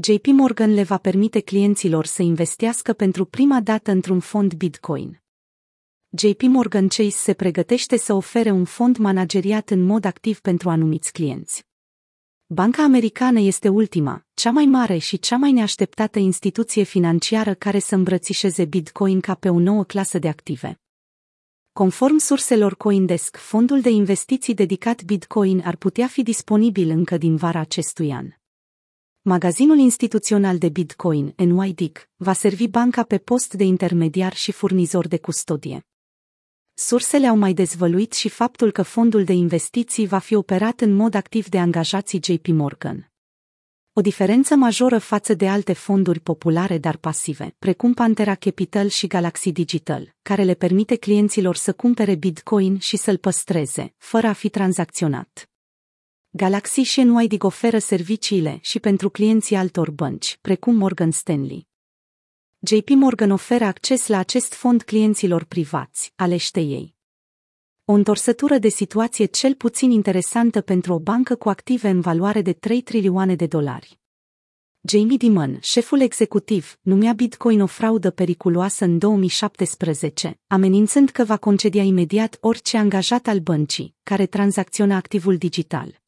JP Morgan le va permite clienților să investească pentru prima dată într-un fond Bitcoin. JP Morgan Chase se pregătește să ofere un fond manageriat în mod activ pentru anumiți clienți. Banca americană este ultima, cea mai mare și cea mai neașteptată instituție financiară care să îmbrățișeze Bitcoin ca pe o nouă clasă de active. Conform surselor Coindesk, fondul de investiții dedicat Bitcoin ar putea fi disponibil încă din vara acestui an. Magazinul instituțional de Bitcoin, NYDIC, va servi banca pe post de intermediar și furnizor de custodie. Sursele au mai dezvăluit și faptul că fondul de investiții va fi operat în mod activ de angajații JP Morgan. O diferență majoră față de alte fonduri populare dar pasive, precum Pantera Capital și Galaxy Digital, care le permite clienților să cumpere Bitcoin și să-l păstreze, fără a fi tranzacționat. Galaxy și NYDIG oferă serviciile și pentru clienții altor bănci, precum Morgan Stanley. JP Morgan oferă acces la acest fond clienților privați, alește ei. O întorsătură de situație cel puțin interesantă pentru o bancă cu active în valoare de 3 trilioane de dolari. Jamie Dimon, șeful executiv, numea Bitcoin o fraudă periculoasă în 2017, amenințând că va concedia imediat orice angajat al băncii, care tranzacționa activul digital.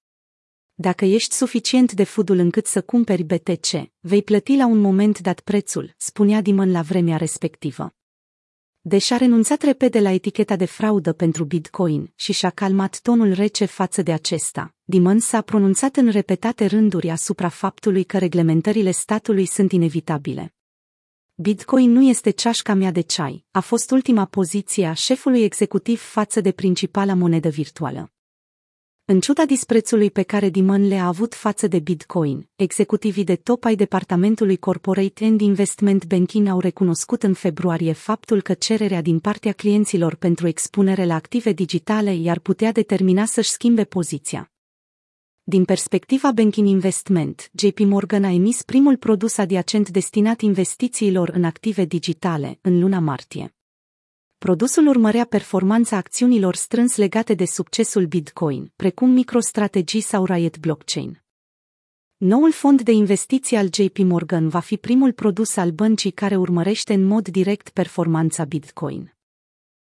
Dacă ești suficient de fudul încât să cumperi BTC, vei plăti la un moment dat prețul, spunea Dimon la vremea respectivă. Deși a renunțat repede la eticheta de fraudă pentru Bitcoin și și-a calmat tonul rece față de acesta, Dimon s-a pronunțat în repetate rânduri asupra faptului că reglementările statului sunt inevitabile. Bitcoin nu este ceașca mea de ceai, a fost ultima poziție a șefului executiv față de principala monedă virtuală. În ciuda disprețului pe care Dimon le-a avut față de Bitcoin, executivii de top ai departamentului Corporate and Investment Banking au recunoscut în februarie faptul că cererea din partea clienților pentru expunere la active digitale i-ar putea determina să-și schimbe poziția. Din perspectiva Banking Investment, JP Morgan a emis primul produs adiacent destinat investițiilor în active digitale în luna martie. Produsul urmărea performanța acțiunilor strâns legate de succesul Bitcoin, precum MicroStrategy sau Riot Blockchain. Noul fond de investiții al JP Morgan va fi primul produs al băncii care urmărește în mod direct performanța Bitcoin.